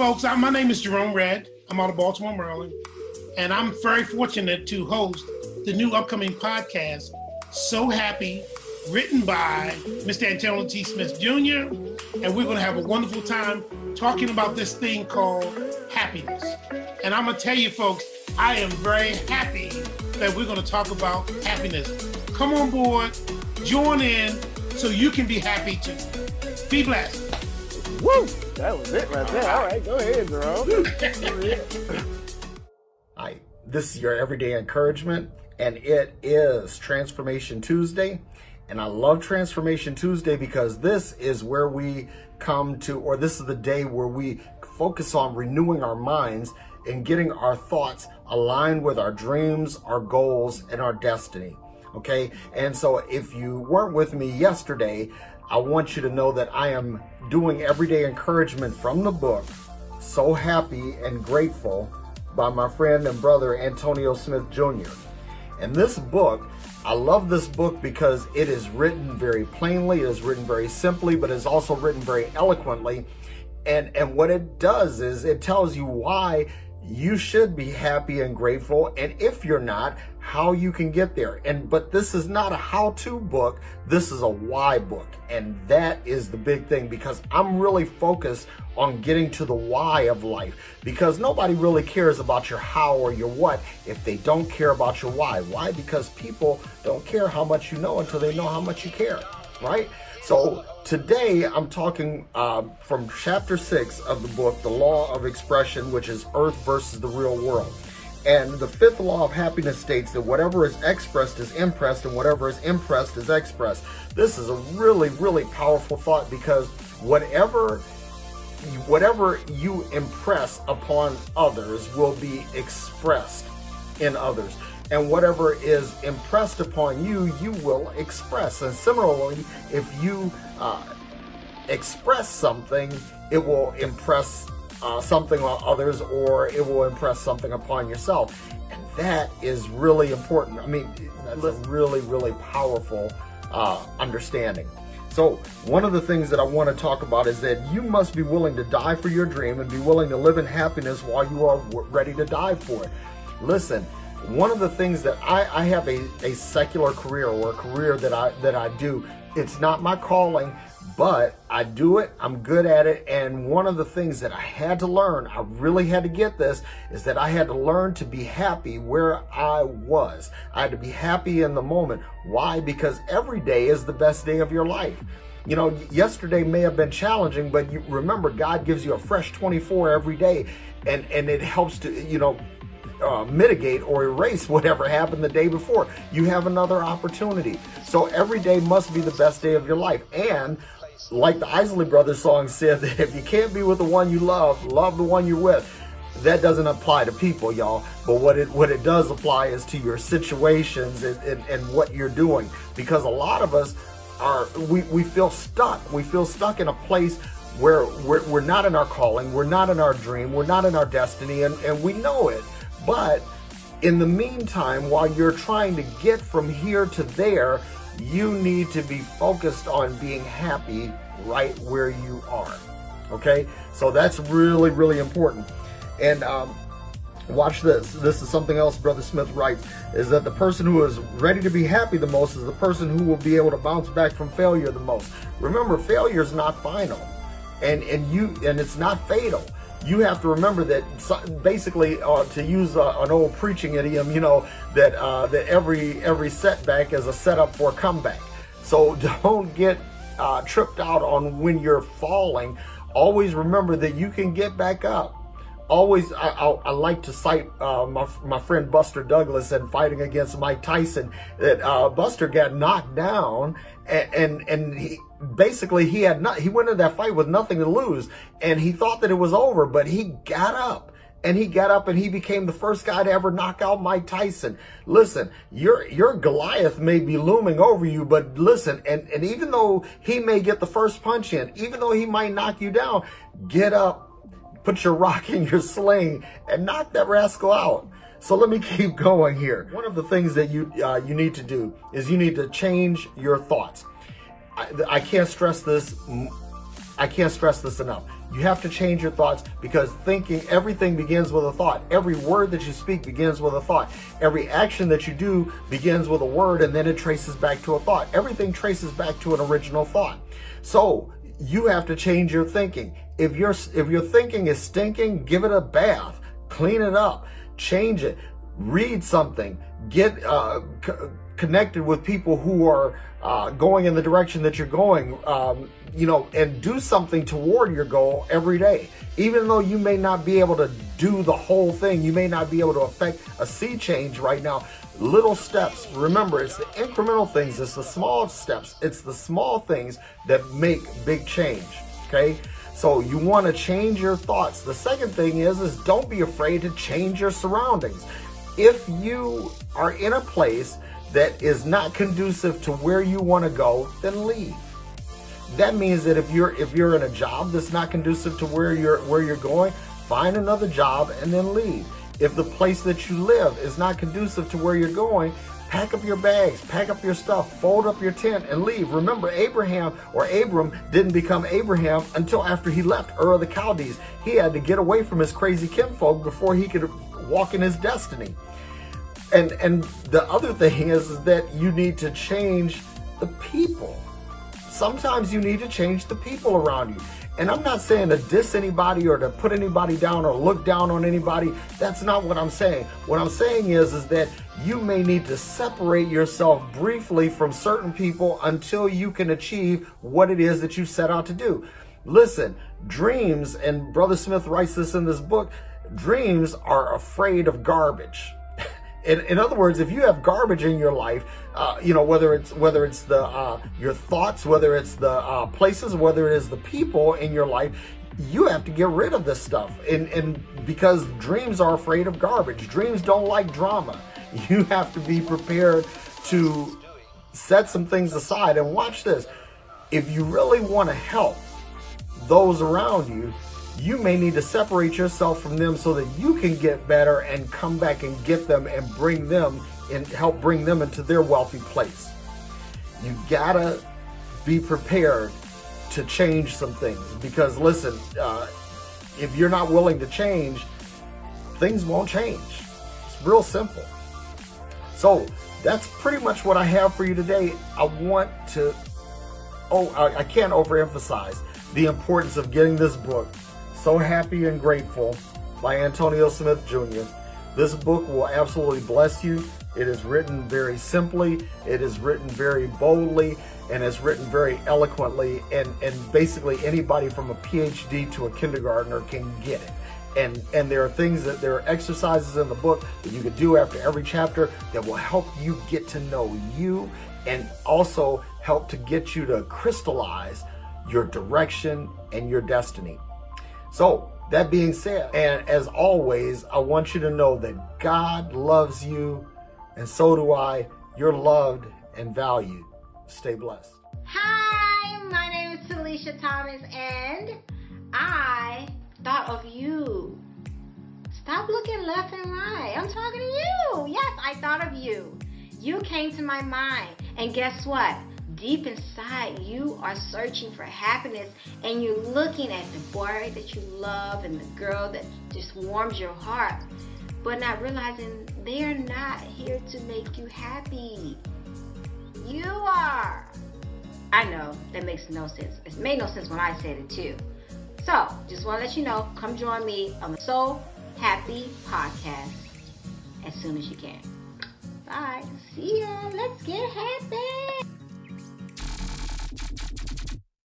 Folks, I, my name is Jerome Red. I'm out of Baltimore, Maryland, and I'm very fortunate to host the new upcoming podcast, So Happy, written by Mr. Antonio T. Smith Jr. And we're going to have a wonderful time talking about this thing called happiness. And I'm going to tell you, folks, I am very happy that we're going to talk about happiness. Come on board, join in, so you can be happy too. Be blessed. Woo! That was it right there. All right, go ahead, Jerome. Hi, this is your everyday encouragement, and it is Transformation Tuesday. And I love Transformation Tuesday because this is where we come to, or this is the day where we focus on renewing our minds and getting our thoughts aligned with our dreams, our goals, and our destiny. Okay. And so if you weren't with me yesterday, I want you to know that I am doing everyday encouragement from the book, So Happy and Grateful by my friend and brother Antonio Smith Jr. And this book, I love this book because it is written very plainly, it is written very simply, but it's also written very eloquently. And, and what it does is it tells you why you should be happy and grateful. And if you're not, how you can get there. And, but this is not a how to book. This is a why book. And that is the big thing because I'm really focused on getting to the why of life because nobody really cares about your how or your what if they don't care about your why. Why? Because people don't care how much you know until they know how much you care, right? So today I'm talking uh, from chapter six of the book, The Law of Expression, which is Earth versus the Real World. And the fifth law of happiness states that whatever is expressed is impressed and whatever is impressed is expressed. This is a really, really powerful thought because whatever whatever you impress upon others will be expressed in others and whatever is impressed upon you, you will express. And similarly, if you uh, express something, it will impress uh, something on others or it will impress something upon yourself. And that is really important. I mean, that's a really, really powerful uh, understanding. So, one of the things that I want to talk about is that you must be willing to die for your dream and be willing to live in happiness while you are ready to die for it. Listen, one of the things that I, I have a, a secular career or a career that I that I do. It's not my calling, but I do it. I'm good at it. And one of the things that I had to learn, I really had to get this, is that I had to learn to be happy where I was. I had to be happy in the moment. Why? Because every day is the best day of your life. You know, yesterday may have been challenging, but you remember God gives you a fresh 24 every day and and it helps to, you know, uh, mitigate or erase whatever happened the day before. You have another opportunity. So every day must be the best day of your life. And like the Isley Brothers song said, that if you can't be with the one you love, love the one you're with. That doesn't apply to people, y'all. But what it what it does apply is to your situations and, and, and what you're doing. Because a lot of us are we, we feel stuck. We feel stuck in a place where we're, we're not in our calling, we're not in our dream, we're not in our destiny, and, and we know it. But in the meantime, while you're trying to get from here to there, you need to be focused on being happy right where you are. Okay? So that's really, really important. And um, watch this. This is something else Brother Smith writes is that the person who is ready to be happy the most is the person who will be able to bounce back from failure the most. Remember, failure is not final. And and you and it's not fatal you have to remember that basically, uh, to use uh, an old preaching idiom, you know, that uh, that every every setback is a setup for a comeback. So don't get uh, tripped out on when you're falling. Always remember that you can get back up. Always, I, I, I like to cite uh, my, my friend Buster Douglas and fighting against Mike Tyson. That uh, Buster got knocked down, and and, and he, basically he had not, he went into that fight with nothing to lose and he thought that it was over, but he got up and he got up and he became the first guy to ever knock out Mike Tyson. Listen, your your Goliath may be looming over you, but listen, and, and even though he may get the first punch in, even though he might knock you down, get up, put your rock in your sling, and knock that rascal out. So let me keep going here. One of the things that you uh, you need to do is you need to change your thoughts. I, I can't stress this. I can't stress this enough. You have to change your thoughts because thinking, everything begins with a thought. Every word that you speak begins with a thought. Every action that you do begins with a word and then it traces back to a thought. Everything traces back to an original thought. So you have to change your thinking. If your if your thinking is stinking, give it a bath, clean it up, change it, read something, get uh, connected with people who are uh, going in the direction that you're going. Um, you know, and do something toward your goal every day. Even though you may not be able to do the whole thing, you may not be able to affect a sea change right now. Little steps. Remember, it's the incremental things, it's the small steps, it's the small things that make big change. Okay? So you want to change your thoughts. The second thing is is don't be afraid to change your surroundings. If you are in a place that is not conducive to where you want to go, then leave. That means that if you're if you're in a job that's not conducive to where you're where you're going, find another job and then leave. If the place that you live is not conducive to where you're going, pack up your bags, pack up your stuff, fold up your tent and leave. Remember, Abraham or Abram didn't become Abraham until after he left Ur of the Chaldees. He had to get away from his crazy kinfolk before he could walk in his destiny. And and the other thing is, is that you need to change the people. Sometimes you need to change the people around you. And I'm not saying to diss anybody or to put anybody down or look down on anybody. That's not what I'm saying. What I'm saying is, is that you may need to separate yourself briefly from certain people until you can achieve what it is that you set out to do. Listen, dreams, and Brother Smith writes this in this book, dreams are afraid of garbage. In, in, other words, if you have garbage in your life, uh, you know whether it's whether it's the uh, your thoughts, whether it's the uh, places, whether it is the people in your life, you have to get rid of this stuff. And and because dreams are afraid of garbage, dreams don't like drama. You have to be prepared to set some things aside and watch this. If you really want to help those around you, you may need to separate yourself from them so that you can get better and come back and get them and bring them and help bring them into their wealthy place. You gotta be prepared to change some things because listen, uh, if you're not willing to change, things won't change. It's real simple. So that's pretty much what I have for you today. I want to, oh, I, I can't overemphasize the importance of getting this book so Happy and Grateful by Antonio Smith Jr. This book will absolutely bless you. It is written very simply, it is written very boldly, and it's written very eloquently. And, and basically, anybody from a PhD to a kindergartner can get it. And, and there are things that there are exercises in the book that you can do after every chapter that will help you get to know you and also help to get you to crystallize your direction and your destiny. So, that being said, and as always, I want you to know that God loves you, and so do I. You're loved and valued. Stay blessed. Hi, my name is Talisha Thomas, and I thought of you. Stop looking left and right. I'm talking to you. Yes, I thought of you. You came to my mind, and guess what? Deep inside you are searching for happiness and you're looking at the boy that you love and the girl that just warms your heart, but not realizing they're not here to make you happy. You are. I know that makes no sense. It made no sense when I said it too. So, just want to let you know, come join me on the So Happy podcast as soon as you can. Bye. See ya. Let's get happy.